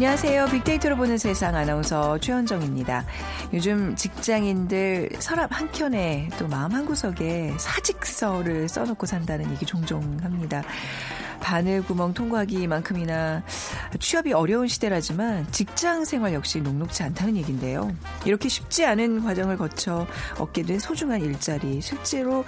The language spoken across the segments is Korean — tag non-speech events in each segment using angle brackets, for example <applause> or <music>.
안녕하세요. 빅데이터로 보는 세상 아나운서 최현정입니다. 요즘 직장인들 서랍 한켠에 또 마음 한구석에 사직서를 써놓고 산다는 얘기 종종 합니다. 바늘구멍 통과하기만큼이나 취업이 어려운 시대라지만 직장 생활 역시 녹록지 않다는 얘기인데요. 이렇게 쉽지 않은 과정을 거쳐 얻게 된 소중한 일자리, 실제로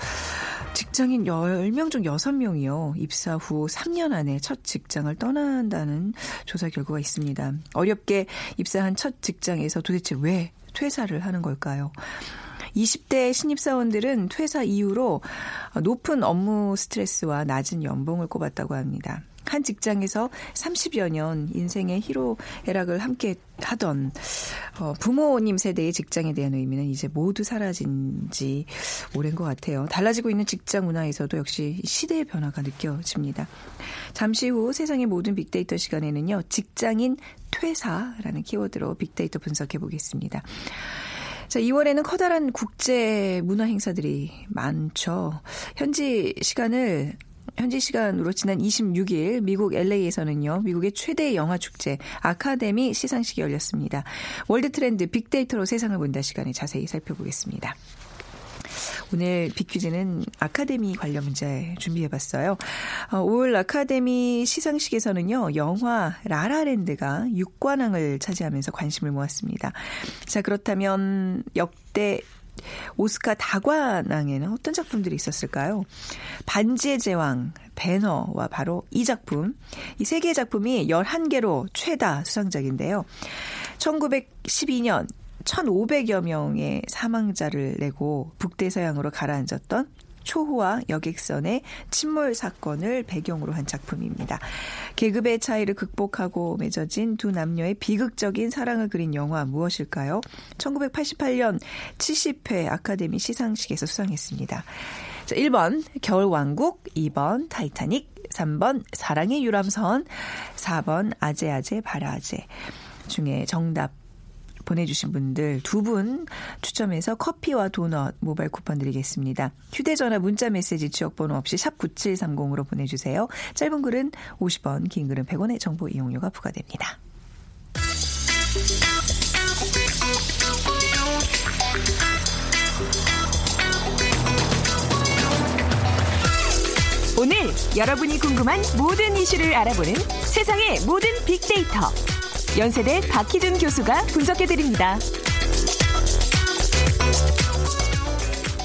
직장인 10명 중 6명이요. 입사 후 3년 안에 첫 직장을 떠난다는 조사 결과가 있습니다. 어렵게 입사한 첫 직장에서 도대체 왜 퇴사를 하는 걸까요? 20대 신입사원들은 퇴사 이후로 높은 업무 스트레스와 낮은 연봉을 꼽았다고 합니다. 한 직장에서 30여 년 인생의 희로애락을 함께 하던 어, 부모님 세대의 직장에 대한 의미는 이제 모두 사라진 지 오랜 것 같아요. 달라지고 있는 직장 문화에서도 역시 시대의 변화가 느껴집니다. 잠시 후 세상의 모든 빅데이터 시간에는요. 직장인 퇴사라는 키워드로 빅데이터 분석해 보겠습니다. 자, 2월에는 커다란 국제 문화 행사들이 많죠. 현지 시간을 현지 시간으로 지난 26일 미국 LA에서는요. 미국의 최대 영화 축제 아카데미 시상식이 열렸습니다. 월드 트렌드 빅데이터로 세상을 본다 시간에 자세히 살펴보겠습니다. 오늘 빅퀴즈는 아카데미 관련 문제 준비해봤어요. 어, 올 아카데미 시상식에서는요, 영화 라라랜드가 6관왕을 차지하면서 관심을 모았습니다. 자, 그렇다면 역대 오스카 다관왕에는 어떤 작품들이 있었을까요? 반지의 제왕, 배너와 바로 이 작품. 이 세 개의 작품이 11개로 최다 수상작인데요. 1912년 1,500여 명의 사망자를 내고 북대서양으로 가라앉았던 초호화 여객선의 침몰 사건을 배경으로 한 작품입니다. 계급의 차이를 극복하고 맺어진 두 남녀의 비극적인 사랑을 그린 영화 무엇일까요? 1988년 70회 아카데미 시상식에서 수상했습니다. 자, 1번 겨울왕국, 2번 타이타닉, 3번 사랑의 유람선, 4번 아재아재 바라아재 중에 정답 보내주신 분들 두 분 추첨해서 커피와 도넛 모바일 쿠폰 드리겠습니다. 휴대전화 문자 메시지 지역번호 없이 샵 9730으로 보내주세요. 짧은 글은 50원, 긴 글은 100원의 정보 이용료가 부과됩니다. 오늘 여러분이 궁금한 모든 이슈를 알아보는 세상의 모든 빅데이터 연세대 박희준 교수가 분석해드립니다.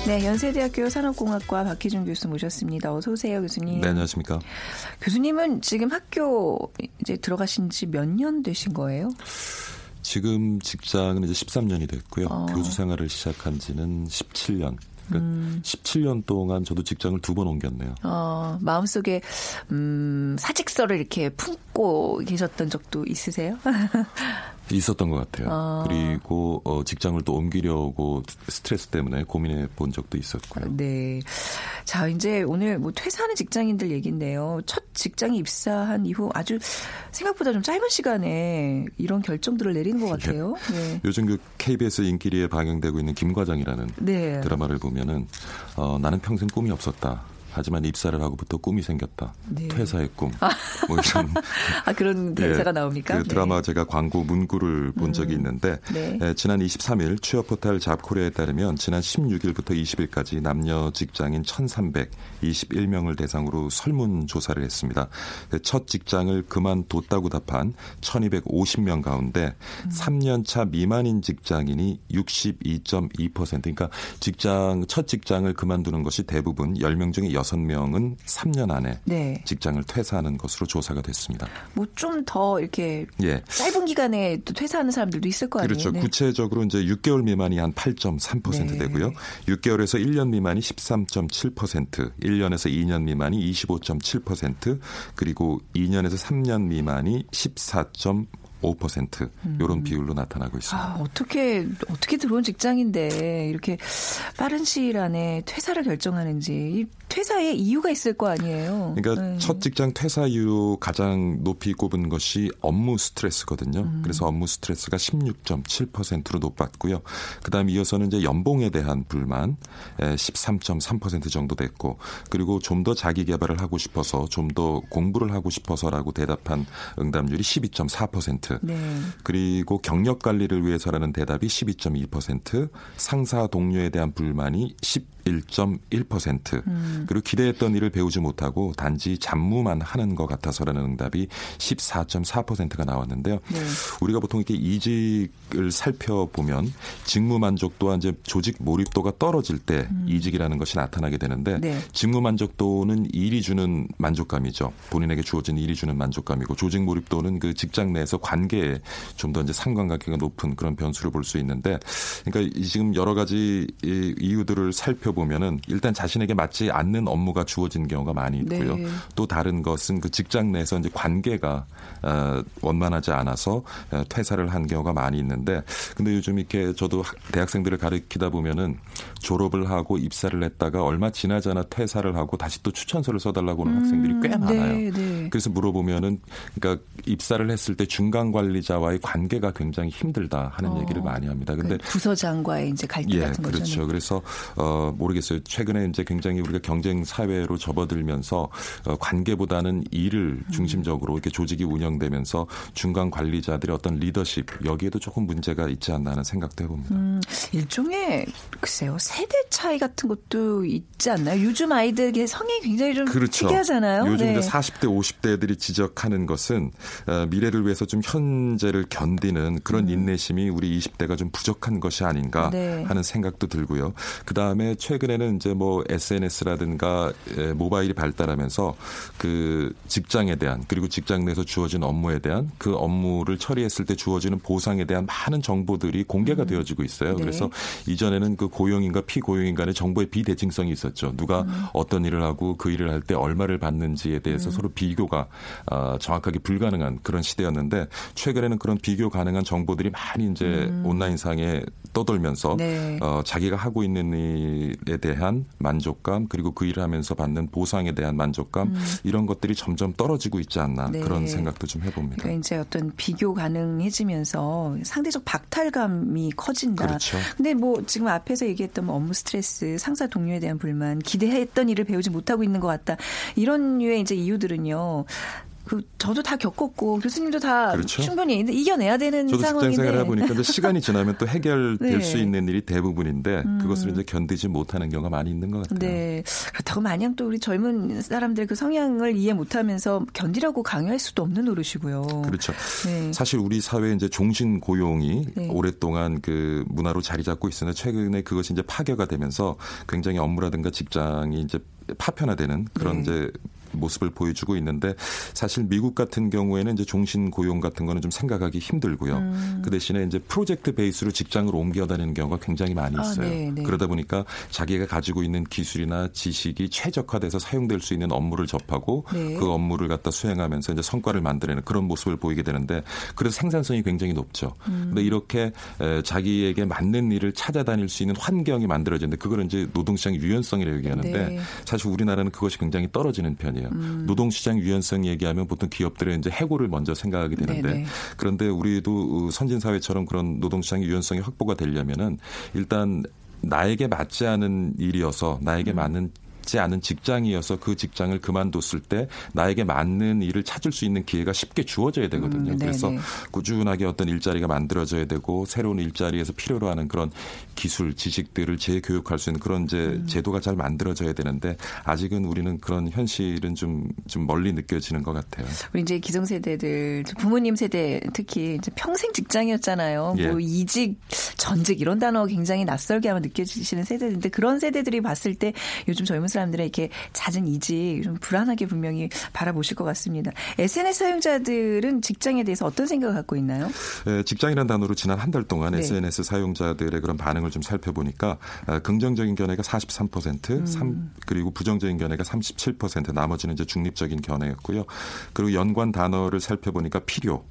네, 연세대학교 산업공학과 박희준 교수 모셨습니다. 어서 오세요, 교수님. 네, 안녕하십니까. 교수님은 지금 학교 이제 들어가신 지 몇 년 되신 거예요? 지금 직장은 이제 13년이 됐고요. 어. 교수 생활을 시작한 지는 17년. 그러니까 음. 17년 동안 저도 직장을 두 번 옮겼네요. 어, 마음속에 음, 사직서를 이렇게 품고 계셨던 적도 있으세요? <laughs> 있었던 것 같아요. 어. 그리고 어, 직장을 또 옮기려고 스트레스 때문에 고민해 본 적도 있었고요. 네. 자, 이제 오늘 뭐 퇴사하는 직장인들 얘기인데요. 첫 직장에 입사한 이후 아주 생각보다 좀 짧은 시간에 이런 결정들을 내리는 것 같아요. 네. 요즘 그 KBS 인기리에 방영되고 있는 김과장이라는 네. 드라마를 보면은 어, 나는 평생 꿈이 없었다. 하지만 입사를 하고부터 꿈이 생겼다. 네. 퇴사의 꿈. 뭐 이런 <laughs> 아, 그런 대사가 예, 나옵니까? 그 드라마 네. 제가 광고 문구를 본 적이 있는데 네. 에, 지난 23일 취업 포털 잡코리아에 따르면 지난 16일부터 20일까지 남녀 직장인 1,321명을 대상으로 설문 조사를 했습니다. 그첫 직장을 그만뒀다고 답한 1,250명 가운데 음. 3년 차 미만인 직장인이 62.2% 그러니까 직장 첫 직장을 그만두는 것이 대부분 10명 중에 26명은 3년 안에 네. 직장을 퇴사하는 것으로 조사가 됐습니다. 뭐 좀 더 이렇게 예. 짧은 기간에 또 퇴사하는 사람들도 있을 거 아니에요. 그렇죠. 네. 구체적으로 이제 6개월 미만이 한 8.3% 네. 되고요. 6개월에서 1년 미만이 13.7%, 1년에서 2년 미만이 25.7%, 그리고 2년에서 3년 미만이 14.5% 이런 비율로 나타나고 있습니다. 아, 어떻게 어떻게 들어온 직장인데 이렇게 빠른 시일 안에 퇴사를 결정하는지 이 퇴사에 이유가 있을 거 아니에요. 그러니까 네. 첫 직장 퇴사 이후 가장 높이 꼽은 것이 업무 스트레스거든요. 음. 그래서 업무 스트레스가 16.7%로 높았고요. 그다음 이어서는 이제 연봉에 대한 불만 13.3% 정도 됐고 그리고 좀 더 자기 개발을 하고 싶어서 좀 더 공부를 하고 싶어서라고 대답한 응답률이 12.4%. 네. 그리고 경력 관리를 위해서라는 대답이 12.2%, 상사 동료에 대한 불만이 11.1%, 그리고 기대했던 일을 배우지 못하고 단지 잡무만 하는 것 같아서라는 응답이 14.4%가 나왔는데요. 네. 우리가 보통 이렇게 이직을 살펴보면 직무 만족도와 이제 조직 몰입도가 떨어질 때 이직이라는 것이 나타나게 되는데 네. 직무 만족도는 일이 주는 만족감이죠. 본인에게 주어진 일이 주는 만족감이고 조직 몰입도는 그 직장 내에서 관계에 좀 더 이제 상관관계가 높은 그런 변수를 볼 수 있는데 그러니까 이 지금 여러 가지 이 이유들을 살펴 보면은 일단 자신에게 맞지 않는 업무가 주어진 경우가 많이 있고요. 네. 또 다른 것은 그 직장 내에서 이제 관계가 어, 원만하지 않아서 어, 퇴사를 한 경우가 많이 있는데 근데 요즘 이렇게 저도 학- 대학생들을 가르치다 보면은 졸업을 하고 입사를 했다가 얼마 지나지 않아 퇴사를 하고 다시 또 추천서를 써달라고 하는 학생들이 꽤 많아요. 네, 네. 그래서 물어보면은 그러니까 입사를 했을 때 중간 관리자와의 관계가 굉장히 힘들다 하는 어. 얘기를 많이 합니다. 근데 그 부서장과의 이제 갈등 예, 같은 거죠. 그렇죠. 그래서 어 모르겠어요. 최근에 이제 굉장히 우리가 경쟁 사회로 접어들면서 어, 관계보다는 일을 음. 중심적으로 이렇게 조직이 운영되면서 중간 관리자들의 어떤 리더십 여기에도 조금 문제가 있지 않나 하는 생각도 해봅니다. 음, 일종의 글쎄요 세대 차이 같은 것도 있지 않나요? 요즘 아이들의 성향이 굉장히 좀 그렇죠. 특이하잖아요. 요즘 네. 이제 40대, 50대들이 지적하는 것은 어, 미래를 위해서 좀 현재를 견디는 그런 인내심이 우리 20대가 좀 부족한 것이 아닌가 음. 네. 하는 생각도 들고요. 그 다음에 최 근에는 이제 뭐 SNS라든가 모바일이 발달하면서 그 직장에 대한 그리고 직장 내에서 주어진 업무에 대한 그 업무를 처리했을 때 주어지는 보상에 대한 많은 정보들이 공개가 되어지고 있어요. 네. 그래서 이전에는 그 고용인과 피고용인 간의 정보의 비대칭성이 있었죠. 누가 음. 어떤 일을 하고 그 일을 할 때 얼마를 받는지에 대해서 서로 비교가 어, 정확하게 불가능한 그런 시대였는데 최근에는 그런 비교 가능한 정보들이 많이 이제 온라인상에 떠돌면서 음. 네. 어, 자기가 하고 있는 일에 대한 만족감 그리고 그 일을 하면서 받는 보상에 대한 만족감 이런 것들이 점점 떨어지고 있지 않나 음. 네. 그런 생각도 좀 해봅니다. 그러니까 이제 어떤 비교 가능해지면서 상대적 박탈감이 커진다. 그렇죠. 근데 뭐 지금 앞에서 얘기했던 뭐 업무 스트레스, 상사 동료에 대한 불만, 기대했던 일을 배우지 못하고 있는 것 같다. 이런 류의 이제 이유들은요. 그 저도 다 겪었고 교수님도 다 그렇죠. 충분히 이겨내야 되는 저도 직장 상황인데. 생활을 해보니까 근데 시간이 지나면 또 해결될 <laughs> 네. 음. 수 있는 일이 대부분인데 그것을 이제 견디지 못하는 경우가 많이 있는 것 같아요. 네. 그렇다고 마냥 또 우리 젊은 사람들 그 성향을 이해 못하면서 견디라고 강요할 수도 없는 노릇이고요. 그렇죠. 네. 사실 우리 사회 이제 종신 고용이 네. 오랫동안 그 문화로 자리 잡고 있으나 최근에 그것이 이제 파괴가 되면서 굉장히 업무라든가 직장이 이제 파편화되는 그런 네. 이제 모습을 보여주고 있는데 사실 미국 같은 경우에는 이제 종신 고용 같은 거는 좀 생각하기 힘들고요. 음. 그 대신에 이제 프로젝트 베이스로 직장을 옮겨 다니는 경우가 굉장히 많이 아, 있어요. 네, 네. 그러다 보니까 자기가 가지고 있는 기술이나 지식이 최적화돼서 사용될 수 있는 업무를 접하고 네. 그 업무를 갖다 수행하면서 이제 성과를 만들어내는 그런 모습을 보이게 되는데 그래서 생산성이 굉장히 높죠. 음. 근데 이렇게 에, 자기에게 맞는 일을 찾아다닐 수 있는 환경이 만들어지는데 그거는 이제 노동시장 유연성이라고 얘기하는데 네. 사실 우리나라는 그것이 굉장히 떨어지는 편이에요. 음. 노동시장 유연성 얘기하면 보통 기업들은 이제 해고를 먼저 생각하게 되는데 네네. 그런데 우리도 선진 사회처럼 그런 노동시장 유연성이 확보가 되려면은 일단 나에게 맞지 않은 일이어서 나에게 음. 맞는 지 않은 직장이어서 그 직장을 그만뒀을 때 나에게 맞는 일을 찾을 수 있는 기회가 쉽게 주어져야 되거든요. 음. 그래서 꾸준하게 어떤 일자리가 만들어져야 되고 새로운 일자리에서 필요로 하는 그런 기술, 지식들을 재교육할 수 있는 그런 이제 음. 제도가 잘 만들어져야 되는데 아직은 우리는 그런 현실은 좀, 좀 멀리 느껴지는 것 같아요. 우리 이제 기성세대들 부모님 세대 특히 이제 평생 직장이었잖아요. 예. 뭐 이직, 전직 이런 단어 굉장히 낯설게 아마 느껴지시는 세대인데 그런 세대들이 봤을 때 요즘 젊은 사람들은 이렇게 잦은 이직 좀 불안하게 분명히 바라보실 것 같습니다. SNS 사용자들은 직장에 대해서 어떤 생각을 갖고 있나요? 예, 직장이라는 단어로 지난 한 달 동안 네. SNS 사용자들의 그런 반응을 좀 살펴보니까 아, 긍정적인 견해가 43%, 음. 삼- 그리고 부정적인 견해가 37%, 나머지는 이제 중립적인 견해였고요. 그리고 연관 단어를 살펴보니까 필요,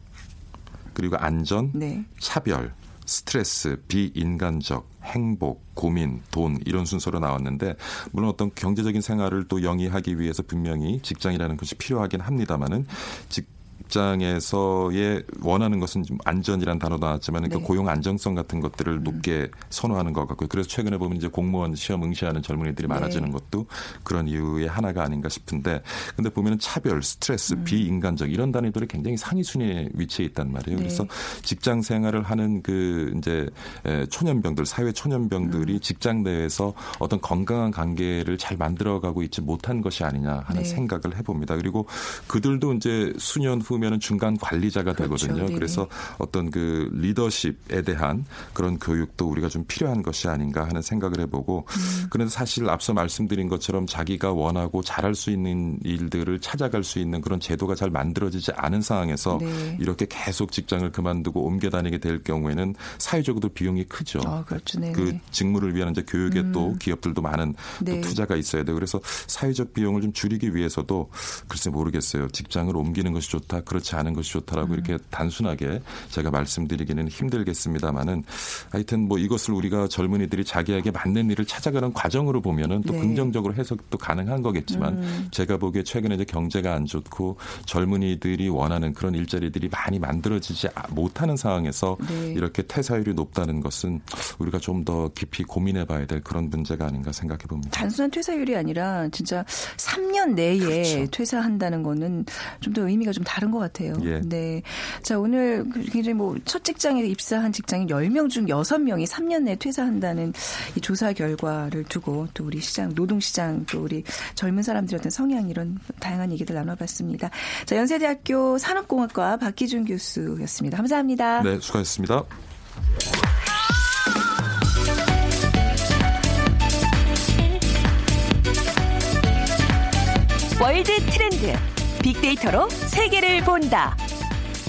그리고 안전, 네. 차별, 스트레스, 비인간적, 행복, 고민, 돈 이런 순서로 나왔는데 물론 어떤 경제적인 생활을 또 영위하기 위해서 분명히 직장이라는 것이 필요하긴 합니다만은 직 장에서의 원하는 것은 좀 안전이라는 단어 나왔지만 그 네. 고용 안정성 같은 것들을 높게 선호하는 것 같고요. 그래서 최근에 보면 이제 공무원 시험 응시하는 젊은이들이 많아지는 것도 그런 이유의 하나가 아닌가 싶은데 근데 보면은 차별, 스트레스, 음. 비인간적 이런 단어들이 굉장히 상위 순위에 위치해 있단 말이에요. 네. 그래서 직장 생활을 하는 그 이제 에, 초년병들, 사회 초년병들이 음. 직장 내에서 어떤 건강한 관계를 잘 만들어가고 있지 못한 것이 아니냐 하는 네. 생각을 해봅니다. 그리고 그들도 이제 수년 후 면은 중간 관리자가 그렇죠. 되거든요. 네네. 그래서 어떤 그 리더십에 대한 그런 교육도 우리가 좀 필요한 것이 아닌가 하는 생각을 해보고 음. 그런데 사실 앞서 말씀드린 것처럼 자기가 원하고 잘할 수 있는 일들을 찾아갈 수 있는 그런 제도가 잘 만들어지지 않은 상황에서 네. 이렇게 계속 직장을 그만두고 옮겨 다니게 될 경우에는 사회적으로 비용이 크죠. 아, 그렇죠. 네. 그 직무를 위한 이제 교육에 또 기업들도 많은 또 네. 투자가 있어야 돼요. 그래서 사회적 비용을 좀 줄이기 위해서도 글쎄 모르겠어요. 직장을 옮기는 것이 좋다, 그렇지 않은 것이 좋다라고 음. 이렇게 단순하게 제가 말씀드리기는 힘들겠습니다만은 하여튼 뭐 이것을 우리가 젊은이들이 자기에게 맞는 일을 찾아가는 과정으로 보면은 또 네. 긍정적으로 해석도 가능한 거겠지만 음. 제가 보기에 최근에 이제 경제가 안 좋고 젊은이들이 원하는 그런 일자리들이 많이 만들어지지 못하는 상황에서 네. 이렇게 퇴사율이 높다는 것은 우리가 좀 더 깊이 고민해 봐야 될 그런 문제가 아닌가 생각해 봅니다. 단순한 퇴사율이 아니라 진짜 3년 내에 그렇죠. 퇴사한다는 거는 좀 더 의미가 좀 다른 것 같아요. 예. 네. 자, 오늘 굉장히 뭐첫 직장에 입사한 직장인 10명 중 6명이 3년 내에 퇴사한다는 이 조사 결과를 두고 또 우리 시장, 노동시장 또 우리 젊은 사람들의 어떤 성향 이런 다양한 얘기들 나눠봤습니다. 자, 연세대학교 산업공학과 박기준 교수였습니다. 감사합니다. 네, 수고하셨습니다. 월드 트렌드 빅데이터로 세계를 본다.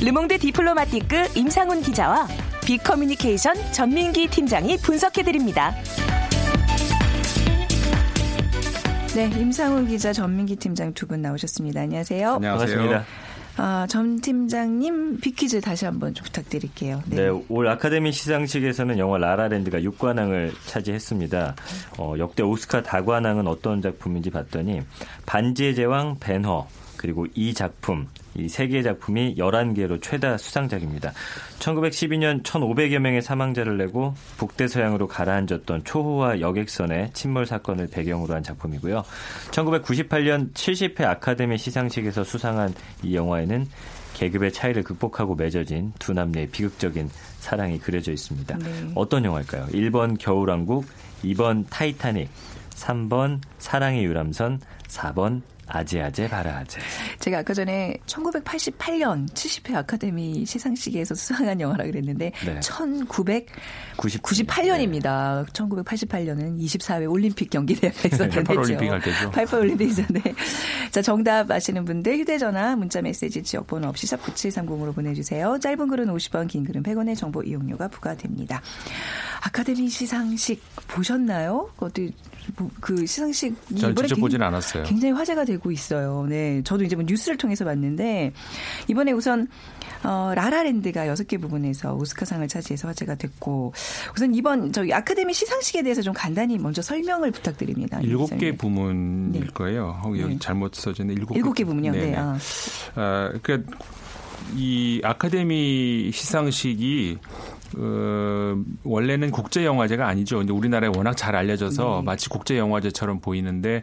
르몽드 디플로마티크 임상훈 기자와 빅커뮤니케이션 전민기 팀장이 분석해드립니다. 네, 임상훈 기자, 전민기 팀장 두 분 나오셨습니다. 안녕하세요. 반갑습니다. 아, 전 팀장님 빅퀴즈 다시 한번 좀 부탁드릴게요. 네. 올 아카데미 시상식에서는 영화 라라랜드가 6관왕을 차지했습니다. 어, 역대 오스카 다관왕은 어떤 작품인지 봤더니 반지의 제왕 벤허 그리고 이 작품 이 세 개의 작품이 11개로 최다 수상작입니다. 1912년 1,500여 명의 사망자를 내고 북대서양으로 가라앉았던 초호화 여객선의 침몰 사건을 배경으로 한 작품이고요. 1998년 70회 아카데미 시상식에서 수상한 이 영화에는 계급의 차이를 극복하고 맺어진 두 남녀의 비극적인 사랑이 그려져 있습니다. 네. 어떤 영화일까요? 1번 겨울왕국, 2번 타이타닉, 3번 사랑의 유람선, 4번 아재 아재 바라 아재. 제가 아까 전에 1988년 70회 아카데미 시상식에서 수상한 영화라 그랬는데 네. 1998년입니다. 1988년은 24회 올림픽 경기 대회가 있었던 88 올림픽 할 때죠. 88 올림픽 전에. 자, 정답 아시는 분들 휴대전화 문자 메시지 지역번호 없이 샵 9730으로 보내주세요. 짧은 글은 50원, 긴 글은 100원의 정보 이용료가 부과됩니다. 아카데미 시상식 보셨나요? 어디 뭐, 그 시상식 이번에 직접 굉- 보진 않았어요. 굉장히 화제가 되고 있어요. 네, 저도 이제 뭐 뉴스를 통해서 봤는데 이번에 우선 어, 라라랜드가 여섯 개 부분에서 오스카상을 차지해서 화제가 됐고 우선 이번 저희 아카데미 시상식에 대해서 좀 간단히 먼저 설명을 부탁드립니다. 일곱 개. 부문일 네. 거예요. 어, 여기 네. 잘못 써졌네. 일곱 일곱 개 부분이요. 네. 네네. 아. 아, 그러니까 이 아카데미 시상식이 어, 원래는 국제 영화제가 아니죠. 근데 우리나라에 워낙 잘 알려져서 네. 마치 국제 영화제처럼 보이는데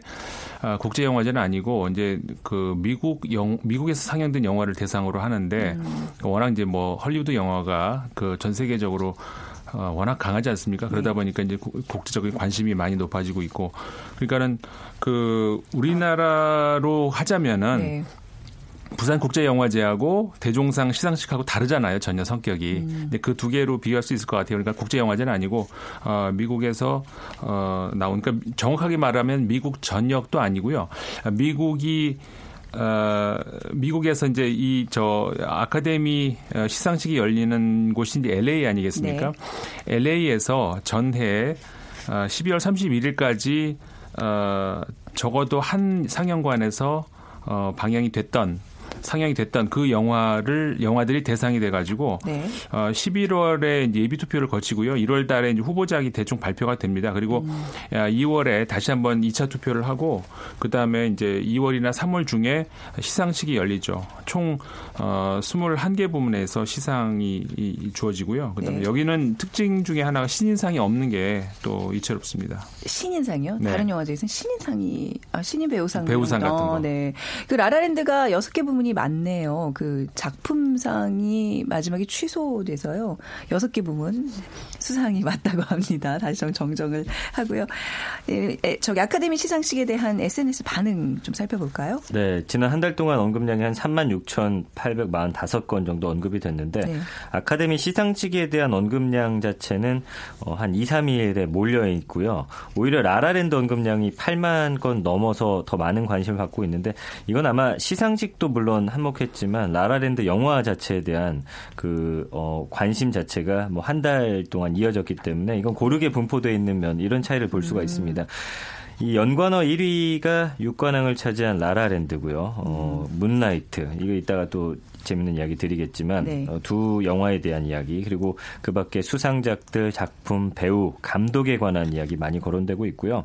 아, 국제 영화제는 아니고 이제 그 미국 영 미국에서 상영된 영화를 대상으로 하는데 음. 워낙 이제 뭐 헐리우드 영화가 그 전 세계적으로 어, 워낙 강하지 않습니까? 그러다 네. 보니까 이제 국- 국제적인 관심이 많이 높아지고 있고 그러니까는 그 우리나라로 하자면은 네. 부산 국제영화제하고 대종상 시상식하고 다르잖아요. 전혀 성격이. 음. 근데 그 두 개로 비교할 수 있을 것 같아요. 그러니까 국제영화제는 아니고 어, 미국에서 어, 나온 그러니까 정확하게 말하면 미국 전역도 아니고요. 미국이 어, 미국에서 이제 이 저 아카데미 어, 시상식이 열리는 곳이 이제 LA 아니겠습니까? 네. LA에서 전해 어, 12월 31일까지 어, 적어도 한 상영관에서 어, 방영이 됐던 상영이 됐던 그 영화를 영화들이 대상이 돼가지고 네. 어, 11월에 이제 예비 투표를 거치고요. 1월 달에 이제 후보작이 대충 발표가 됩니다. 그리고 음. 야, 2월에 다시 한번 2차 투표를 하고 그 다음에 이제 2월이나 3월 중에 시상식이 열리죠. 총 어, 21개 부문에서 시상이 이, 주어지고요. 그다음에 네. 여기는 특징 중에 하나가 신인상이 없는 게 또 이채롭습니다. 신인상이요? 네. 다른 영화제에서는 신인상이 아 신인 배우상 배우상 같은 거. 네. 그 라라랜드가 여섯 개 부문이 많네요. 그 작품상이 마지막에 취소돼서요. 여섯 개 부문 수상이 맞다고 합니다. 다시 좀 정정을 하고요. 에, 에, 저기 아카데미 시상식에 대한 SNS 반응 좀 살펴볼까요? 네, 지난 한 달 동안 언급량이 한 36,845건 정도 언급이 됐는데 네. 아카데미 시상식에 대한 언급량 자체는 어, 한 2, 3일에 몰려 있고요. 오히려 라라랜드 언급량이 8만 건 넘어서 더 많은 관심을 받고 있는데 이건 아마 시상식도 물론 한몫했지만 라라랜드 영화 자체에 대한 그 어, 관심 자체가 뭐 한 달 동안 이어졌기 때문에 이건 고르게 분포되어 있는 면 이런 차이를 볼 수가 있습니다. 이 연관어 1위가 6관왕을 차지한 라라랜드고요. 어, 문라이트 이거 이따가 또 재밌는 이야기 드리겠지만 네. 어, 두 영화에 대한 이야기 그리고 그 밖에 수상작들, 작품, 배우, 감독에 관한 이야기 많이 거론되고 있고요.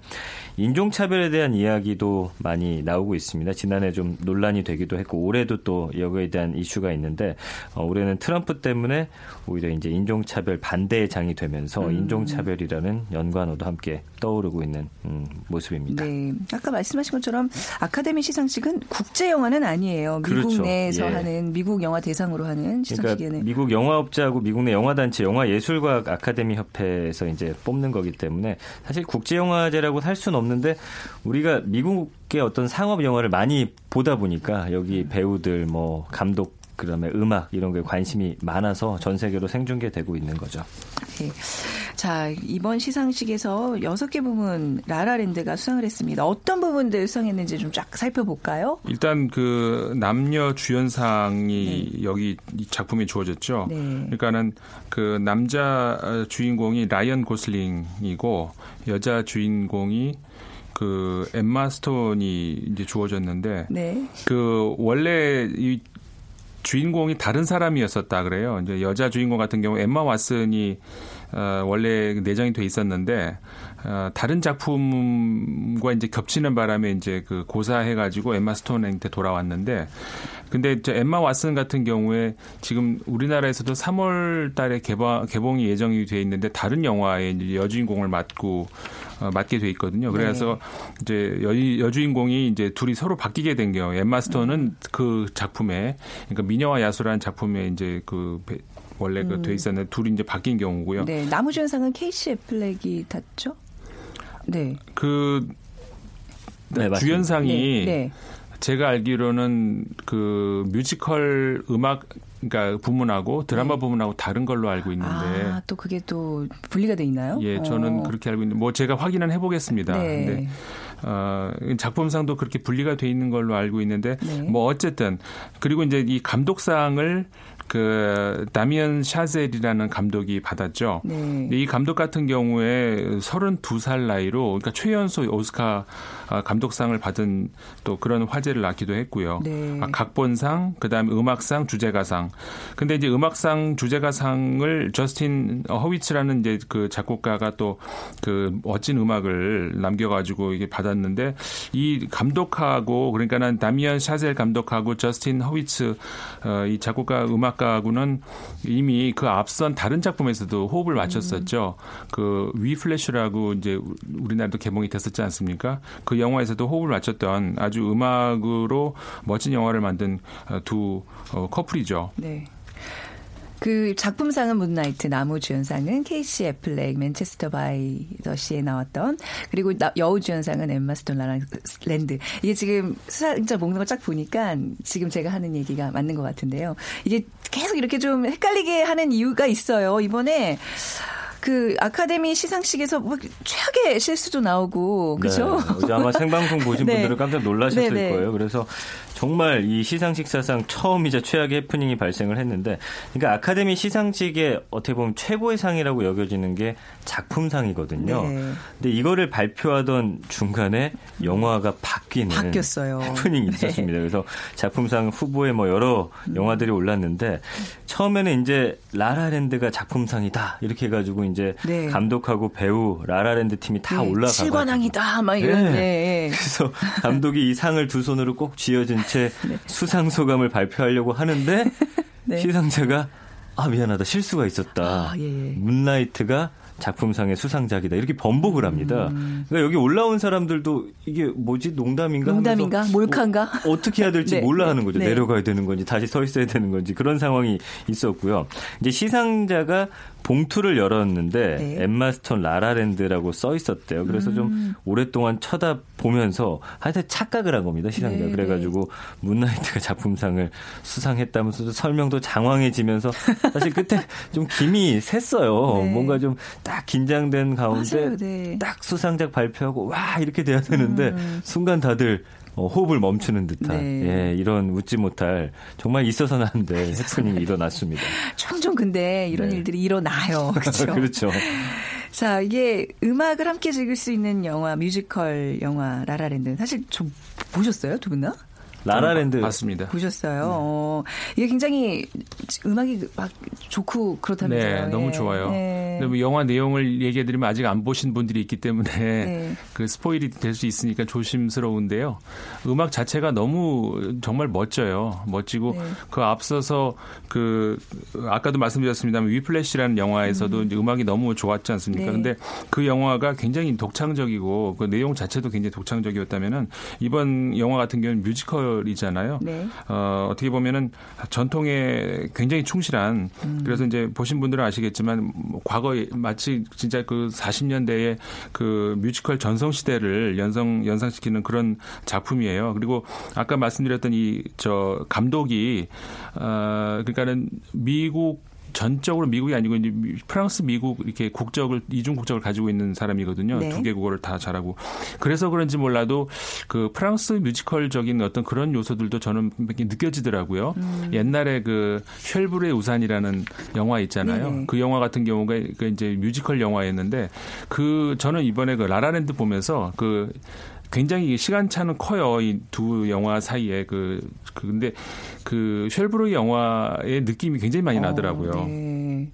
인종차별에 대한 이야기도 많이 나오고 있습니다. 지난해 좀 논란이 되기도 했고 올해도 또 여기에 대한 이슈가 있는데 어, 올해는 트럼프 때문에 오히려 이제 인종차별 반대의 장이 되면서 음. 인종차별이라는 연관어도 함께 떠오르고 있는 음, 모습입니다. 네. 아까 말씀하신 것처럼 아카데미 시상식은 국제 영화는 아니에요. 미국 그렇죠. 내에서 예. 하는 미국 영화 대상으로 하는 시상식에는 그러니까 미국 영화업자하고 미국 내 영화단체 영화예술과학 아카데미 협회에서 이제 뽑는 거기 때문에 사실 국제영화제라고 할 수는 없는데 우리가 미국의 어떤 상업 영화를 많이 보다 보니까 여기 배우들 뭐 감독 그다음에 음악 이런 거에 관심이 많아서 전 세계로 생중계되고 있는 거죠. 네. 자, 이번 시상식에서 여섯 개 부문 라라랜드가 수상을 했습니다. 어떤 부분들 수상했는지 좀 쫙 살펴볼까요? 일단 그 남녀 주연상이 여기 이 작품에 주어졌죠. 네. 그러니까는 그 남자 주인공이 라이언 고슬링이고 여자 주인공이 그 엠마 스톤이 이제 주어졌는데 네. 그 원래 이 주인공이 다른 사람이었었다 그래요. 이제 여자 주인공 같은 경우 엠마 왓슨이 어, 원래 내정이 돼 있었는데 어, 다른 작품과 이제 겹치는 바람에 이제 그 고사해가지고 엠마 스톤한테 돌아왔는데 근데 저 엠마 왓슨 같은 경우에 지금 우리나라에서도 3월 달에 개봉, 개봉이 예정이 돼 있는데 다른 이제 여주인공을 맡고 어, 맡게 돼 있거든요. 그래서 이제 여, 여주인공이 이제 둘이 서로 바뀌게 된 경우 엠마 스톤은 그 작품에 그러니까 미녀와 야수라는 작품에 이제 그 배- 원래 그돼 있었는데 둘이 이제 바뀐 경우고요. 네. 나무주연상은 케이시 애플렉이 탔죠? 네. 그 네. 주연상이 네. 네. 제가 알기로는 그 뮤지컬 음악 그러니까 부문하고 드라마 부문하고 다른 걸로 알고 있는데 네. 아, 또 그게 또 분리가 돼 있나요? 예, 저는 어. 그렇게 알고 있는데 뭐 제가 확인은 해보겠습니다. 네. 근데 어, 작품상도 그렇게 분리가 돼 있는 걸로 알고 있는데 네. 뭐 어쨌든 그리고 이제 이 감독상을 그 다미언 샤젤이라는 감독이 받았죠. 네. 이 감독 같은 경우에 32살 나이로 그러니까 최연소 오스카 아, 감독상을 받은 또 그런 화제를 낳기도 했고요. 네. 아, 각본상, 그다음에 음악상, 주제가상. 근데 이제 음악상, 주제가상을 저스틴 허위츠라는 이제 그 작곡가가 또 그 멋진 음악을 남겨 가지고 이게 받았 는데 이 감독하고 그러니까는 다미안 샤젤 감독하고 저스틴 허위츠 어, 이 작곡가 음악가하고는 이미 그 앞선 다른 작품에서도 호흡을 맞췄었죠. 그 위플래시라고 이제 우리나라도 개봉이 됐었지 않습니까? 그 영화에서도 호흡을 맞췄던 아주 음악으로 멋진 영화를 만든 어, 두 어, 커플이죠. 네. 그 작품상은 문라이트, 남우주연상은 케이시 애플렉, 맨체스터 바이 더 씨에 나왔던 그리고 나, 여우주연상은 엠마 스톤 라랜드. 이게 지금 수상자 명단을 쫙 보니까 지금 제가 하는 얘기가 맞는 것 같은데요. 이게 계속 이렇게 좀 헷갈리게 하는 이유가 있어요. 이번에 그 아카데미 시상식에서 막 최악의 실수도 나오고 그죠? 네, 아마 생방송 보신 <laughs> 네. 분들은 깜짝 놀라셨을 네, 네. 거예요. 그래서 정말 이 시상식 사상 처음이자 최악의 해프닝이 발생을 했는데, 그러니까 아카데미 시상식의 어떻게 보면 최고의 상이라고 여겨지는 게 작품상이거든요. 네. 근데 이거를 발표하던 중간에 영화가 바뀌는 바뀌었어요. 해프닝이 네. 있었습니다. 그래서 작품상 후보에 뭐 여러 영화들이 올랐는데 처음에는 이제 라라랜드가 작품상이다 이렇게 해가지고 이제 네. 감독하고 배우 라라랜드 팀이 다 네, 올라가. 칠관왕이다 막 이런 네. 네. 그래서 감독이 이 상을 두 손으로 꼭 쥐어진 채 수상 소감을 발표하려고 하는데 <laughs> 네. 시상자가 아 미안하다 실수가 있었다. 아, 예, 예. 문라이트가 작품상의 수상작이다 이렇게 번복을 합니다. 그러니까 여기 올라온 사람들도 이게 뭐지 농담인가? 농담인가? 몰카인가? 뭐 어떻게 해야 될지 <laughs> 네. 몰라 하는 거죠. 네. 내려가야 되는 건지 다시 서 있어야 되는 건지 그런 상황이 있었고요. 이제 시상자가 봉투를 열었는데 네. 엠마 스톤 라라랜드라고 써 있었대요. 그래서 음. 좀 오랫동안 쳐다보면서 하여튼 착각을 한 겁니다. 시상자. 네, 그래가지고 문라이트가 작품상을 수상했다면서 설명도 장황해지면서 <laughs> 사실 그때 좀 김이 샜어요. 네. 뭔가 좀 딱 긴장된 가운데 맞아요, 네. 딱 수상작 발표하고 와 이렇게 돼야 되는데 음. 순간 다들 어, 호흡을 멈추는 듯한 네. 예, 이런 웃지 못할 정말 있어서는 안 될 <laughs> 해프닝이 일어났습니다. 종종 근데 이런 네. 일들이 일어나요. <laughs> 그렇죠. 그렇죠. 자, 이게 음악을 함께 즐길 수 있는 영화, 뮤지컬 영화 라라랜드. 사실 좀 보셨어요, 두분 다? 라라랜드 맞습니다. 보셨어요. 네. 어, 이게 굉장히 음악이 막 좋고 그렇다면서요. 네, 너무 예. 좋아요. 네. 근데 뭐 영화 내용을 얘기해드리면 아직 안 보신 분들이 있기 때문에 네. 그 spoil이 될 수 있으니까 조심스러운데요. 음악 자체가 너무 정말 멋져요. 멋지고 네. 그 앞서서 그 아까도 말씀드렸습니다만 위플래시라는 영화에서도 이제 음악이 너무 좋았지 않습니까? 네. 근데 그 영화가 굉장히 독창적이고 그 내용 자체도 굉장히 독창적이었다면은 이번 영화 같은 경우는 뮤지컬 이잖아요. 네. 어, 어떻게 보면은 전통에 굉장히 충실한 음. 그래서 이제 보신 분들은 아시겠지만 뭐 과거에 마치 진짜 그 40년대의 그 뮤지컬 전성 시대를 연성 연상시키는 그런 작품이에요. 그리고 아까 말씀드렸던 이 저 감독이 어 그러니까는 미국 전적으로 미국이 아니고 이제 미- 프랑스, 미국 이렇게 국적을 이중 국적을 가지고 있는 사람이거든요. 네. 두개 국어를 다 잘하고 그래서 그런지 몰라도 그 프랑스 뮤지컬적인 어떤 그런 요소들도 저는 느껴지더라고요. 음. 옛날에 그 쉘브르의 우산이라는 영화 있잖아요. 네네. 그 영화 같은 경우가 그 이제 뮤지컬 영화였는데 그 저는 이번에 그 라라랜드 보면서 그 굉장히 시간차는 커요. 이 두 영화 사이에 그, 그 근데 그 쉘브르 영화의 느낌이 굉장히 많이 나더라고요. 어, 네.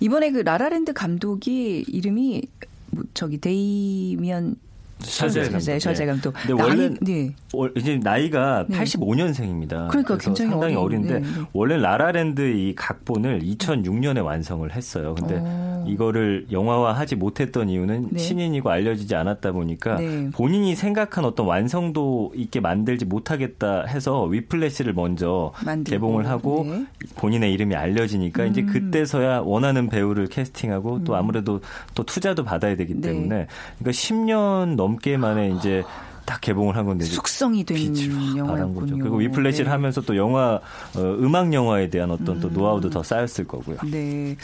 이번에 그 라라랜드 감독이 이름이 뭐 저기 데이미언 샤젤 감독. 예. 감독. 근데 원래 나이- 네. 월- 이제 나이가 네. 85년생입니다. 그러니까 굉장히 상당히 어린- 어린데 네, 네. 원래 라라랜드 이 각본을 2006년에 완성을 했어요. 근데 오. 이거를 영화화하지 못했던 이유는 네. 신인이고 알려지지 않았다 보니까 네. 본인이 생각한 어떤 완성도 있게 만들지 못하겠다 해서 위플래시를 먼저 만들고. 개봉을 하고 네. 본인의 이름이 알려지니까 이제 음. 그때서야 원하는 배우를 캐스팅하고 또 아무래도 또 투자도 받아야 되기 네. 때문에 그러니까 10년 넘게 만에 이제 딱 개봉을 한 건데 숙성이 된 영화였군요. 그리고 위플래시를 네. 하면서 또 영화 어, 음악 영화에 대한 어떤 또 노하우도 더 쌓였을 거고요. 네.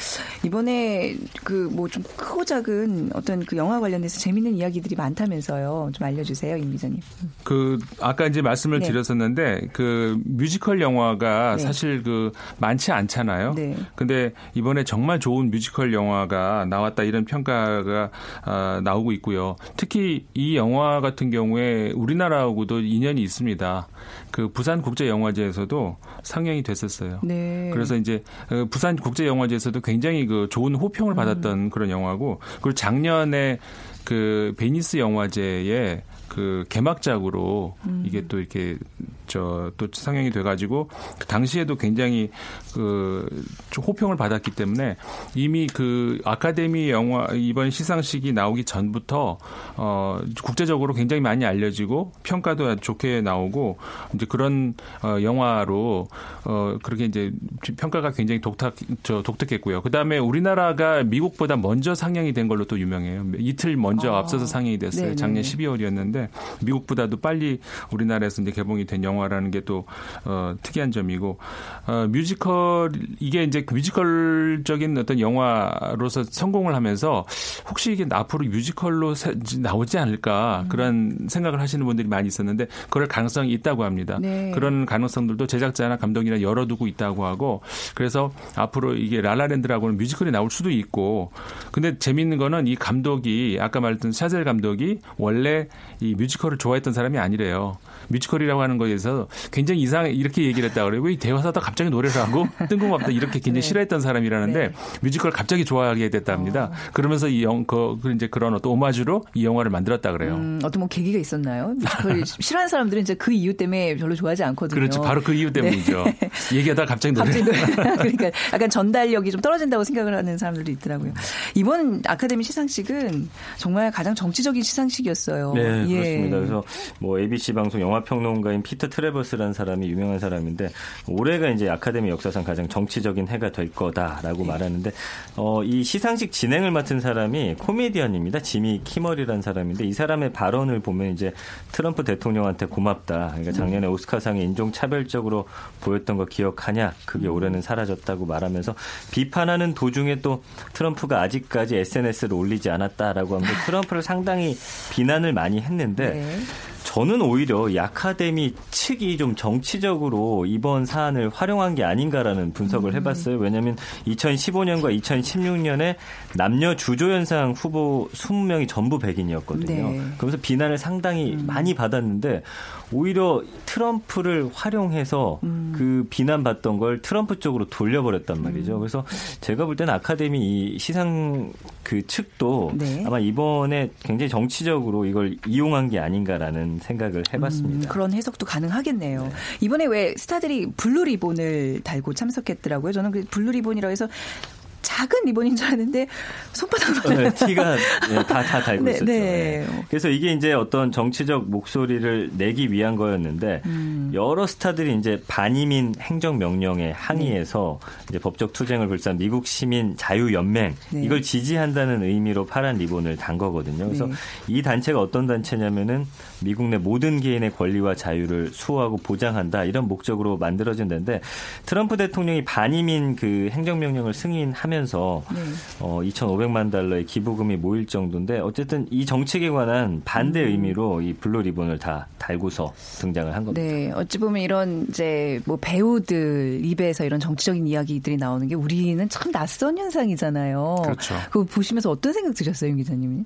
이번에 그 뭐 좀 크고 작은 어떤 그 영화 관련해서 재밌는 이야기들이 많다면서요. 좀 알려주세요, 임 기자님. 그 아까 이제 말씀을 네. 드렸었는데 그 뮤지컬 영화가 네. 사실 그 많지 않잖아요. 네. 근데 이번에 정말 좋은 뮤지컬 영화가 나왔다 이런 평가가 아, 나오고 있고요. 특히 이 영화 같은 경우에 우리나라하고도 인연이 있습니다. 그 부산 국제 영화제에서도 상영이 됐었어요. 네. 그래서 이제 어, 부산 국제 영화제에서도 굉장히 그 좋은 호평을 받았던 그런 영화고 그리고 작년에 그 베니스 영화제에 그 개막작으로 음. 이게 또 이렇게 저 또 상영이 돼가지고 그 당시에도 굉장히 그 호평을 받았기 때문에 이미 그 아카데미 영화 이번 시상식이 나오기 전부터 어 국제적으로 굉장히 많이 알려지고 평가도 좋게 나오고 이제 그런 어 영화로 어 그렇게 이제 평가가 굉장히 독특 저 독특했고요. 그 다음에 우리나라가 미국보다 먼저 상영이 된 걸로 또 유명해요. 이틀 먼저 아. 앞서서 상영이 됐어요. 네네. 작년 12월이었는데 미국보다도 빨리 우리나라에서 이제 개봉이 된 영화라는 게또 어, 특이한 점이고 어, 뮤지컬 이게 이제 그 뮤지컬적인 어떤 영화로서 성공을 하면서 혹시 이게 앞으로 뮤지컬로 나오지 않을까 음. 그런 생각을 하시는 분들이 많이 있었는데 그럴 가능성이 있다고 합니다. 네. 그런 가능성들도 제작자나 감독이나 열어두고 있다고 하고 그래서 앞으로 이게 라라랜드라고는 뮤지컬이 나올 수도 있고 근데 재미있는 거는 이 감독이 아까 말했던 샤젤 감독이 원래 이 뮤지컬을 좋아했던 사람이 아니래요. 뮤지컬이라고 하는 거에 대해서 굉장히 이상 이렇게 얘기를 했다 그래요. 왜 대화하다 갑자기 노래를 하고 뜬금없다 이렇게 <laughs> 굉장히 네. 싫어했던 사람이라는데 네. 뮤지컬 갑자기 좋아하게 됐답니다. 어. 그러면서 이 영, 그, 그, 이제 그런 어떤 오마주로 이 영화를 만들었다 그래요. 음, 어떤 뭐 계기가 있었나요? 뮤지컬 <laughs> 싫어하는 사람들은 이제 그 이유 때문에 별로 좋아하지 않거든요. 그렇죠. 바로 그 이유 때문이죠. 네. <laughs> 얘기하다가 갑자기 노래. 갑자기 노래. 그러니까 약간 전달력이 좀 떨어진다고 생각을 하는 사람들도 있더라고요. 이번 아카데미 시상식은 정말 가장 정치적인 시상식이었어요. 네, 예. 그렇습니다. 그래서 뭐 ABC 방송 영화 평론가인 피터 트레버스라는 사람이 유명한 사람인데 올해가 이제 아카데미 역사상 가장 정치적인 해가 될 거다라고 네. 말하는데 어, 이 시상식 진행을 맡은 사람이 코미디언입니다. 지미 키머리라는 사람인데 이 사람의 발언을 보면 이제 트럼프 대통령한테 고맙다. 그러니까 작년에 음. 오스카상에 인종 차별적으로 보였던 거 기억하냐? 그게 음. 올해는 사라졌다고 말하면서 비판하는 도중에 또 트럼프가 아직까지 SNS를 올리지 않았다라고 하면서 트럼프를 상당히 비난을 많이 했는데 네. 저는 오히려 이 아카데미 측이 좀 정치적으로 이번 사안을 활용한 게 아닌가라는 분석을 음. 해봤어요. 왜냐하면 2015년과 2016년에 남녀 주조연상 후보 20명이 전부 백인이었거든요. 네. 그러면서 비난을 상당히 음. 많이 받았는데 오히려 트럼프를 활용해서 음. 그 비난받던 걸 트럼프 쪽으로 돌려버렸단 말이죠. 음. 그래서 제가 볼 때는 아카데미 이 시상 그 측도 네. 아마 이번에 굉장히 정치적으로 이걸 이용한 게 아닌가라는 생각을 해봤습니다. 음, 그런 해석도 가능하겠네요. 네. 이번에 왜 스타들이 블루 리본을 달고 참석했더라고요. 저는 그 블루 리본이라고 해서 작은 리본인 줄 알았는데 손바닥으로 네, 티가 네, 다, 다 달고 <laughs> 네, 있었죠. 네. 네. 그래서 이게 이제 어떤 정치적 목소리를 내기 위한 거였는데 음. 여러 스타들이 이제 반이민 행정 명령에 항의해서 네. 이제 법적 투쟁을 불사한 미국 시민 자유 연맹 네. 이걸 지지한다는 의미로 파란 리본을 단 거거든요. 그래서 네. 이 단체가 어떤 단체냐면은 미국 내 모든 개인의 권리와 자유를 수호하고 보장한다 이런 목적으로 만들어진 데인데 트럼프 대통령이 반이민 그 행정 명령을 승인하면서 네. 어, 2,500만 달러의 기부금이 모일 정도인데 어쨌든 이 정책에 관한 반대 음. 의미로 이 블루 리본을 다 달고서 등장을 한 겁니다. 네, 어찌 보면 이런 이제 뭐 배우들 입에서 이런 정치적인 이야기들이 나오는 게 우리는 참 낯선 현상이잖아요. 그렇죠. 그거 보시면서 어떤 생각 드셨어요, 임 기자님은?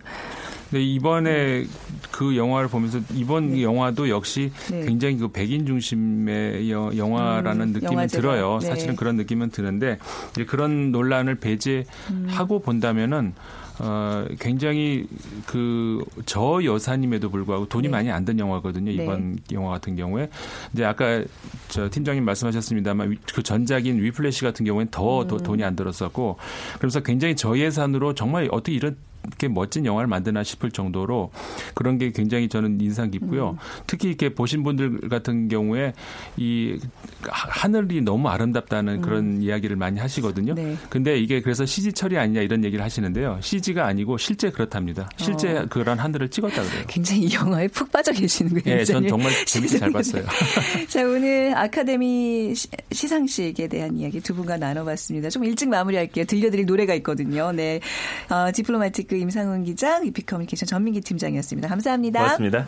네, 이번에 그 영화를 보면서 이번 네. 영화도 역시 네. 굉장히 그 백인 중심의 영화라는 음, 느낌은 영화제가. 들어요. 네. 사실은 그런 느낌은 드는데 이제 그런 논란을 배제하고 음. 본다면은 어, 굉장히 그 저 여사님에도 불구하고 돈이 네. 많이 안 든 영화거든요. 네. 이번 네. 영화 같은 경우에. 이제 아까 저 팀장님 말씀하셨습니다만 그 전작인 위플래시 같은 경우에는 더, 음. 더 돈이 안 들었었고 그러면서 굉장히 저예산으로 정말 어떻게 이런 이렇게 멋진 영화를 만드나 싶을 정도로 그런 게 굉장히 저는 인상 깊고요. 음. 특히 이렇게 보신 분들 같은 경우에 이 하늘이 너무 아름답다는 음. 그런 이야기를 많이 하시거든요. 네. 근데 이게 그래서 CG 처리 아니냐 이런 얘기를 하시는데요. CG가 아니고 실제 그렇답니다. 실제 어. 그런 하늘을 찍었다 그래요. 굉장히 이 영화에 푹 빠져 계시는군요. 네, 전 정말 재밌게 잘 봤어요. <laughs> 자, 오늘 아카데미 시상식에 대한 이야기 두 분과 나눠봤습니다. 좀 일찍 마무리할게요. 들려드릴 노래가 있거든요. 네. 어, 디플로마틱 그 임상훈 기자, 위피커뮤니케이션 전민기 팀장이었습니다. 감사합니다. 고맙습니다.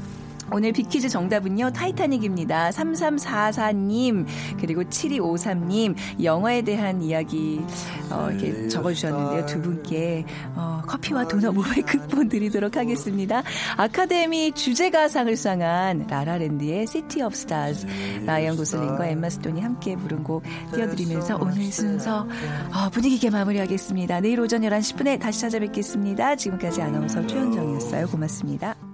오늘 비키즈 정답은요, 타이타닉입니다. 3344님, 그리고 7253님, 영화에 대한 이야기, 어, 이렇게 적어주셨는데요. 두 분께, 어, 커피와 도넛 모바일 쿠폰 드리도록 하겠습니다. 아카데미 주제가상을 수상한 라라랜드의 City of Stars, 라이언 고슬링과 엠마 스톤이 함께 부른 곡 띄워드리면서 오늘 순서, 어, 분위기 있게 마무리하겠습니다. 내일 오전 11시 10분에 다시 찾아뵙겠습니다. 지금까지 아나운서 최현정이었어요. 고맙습니다.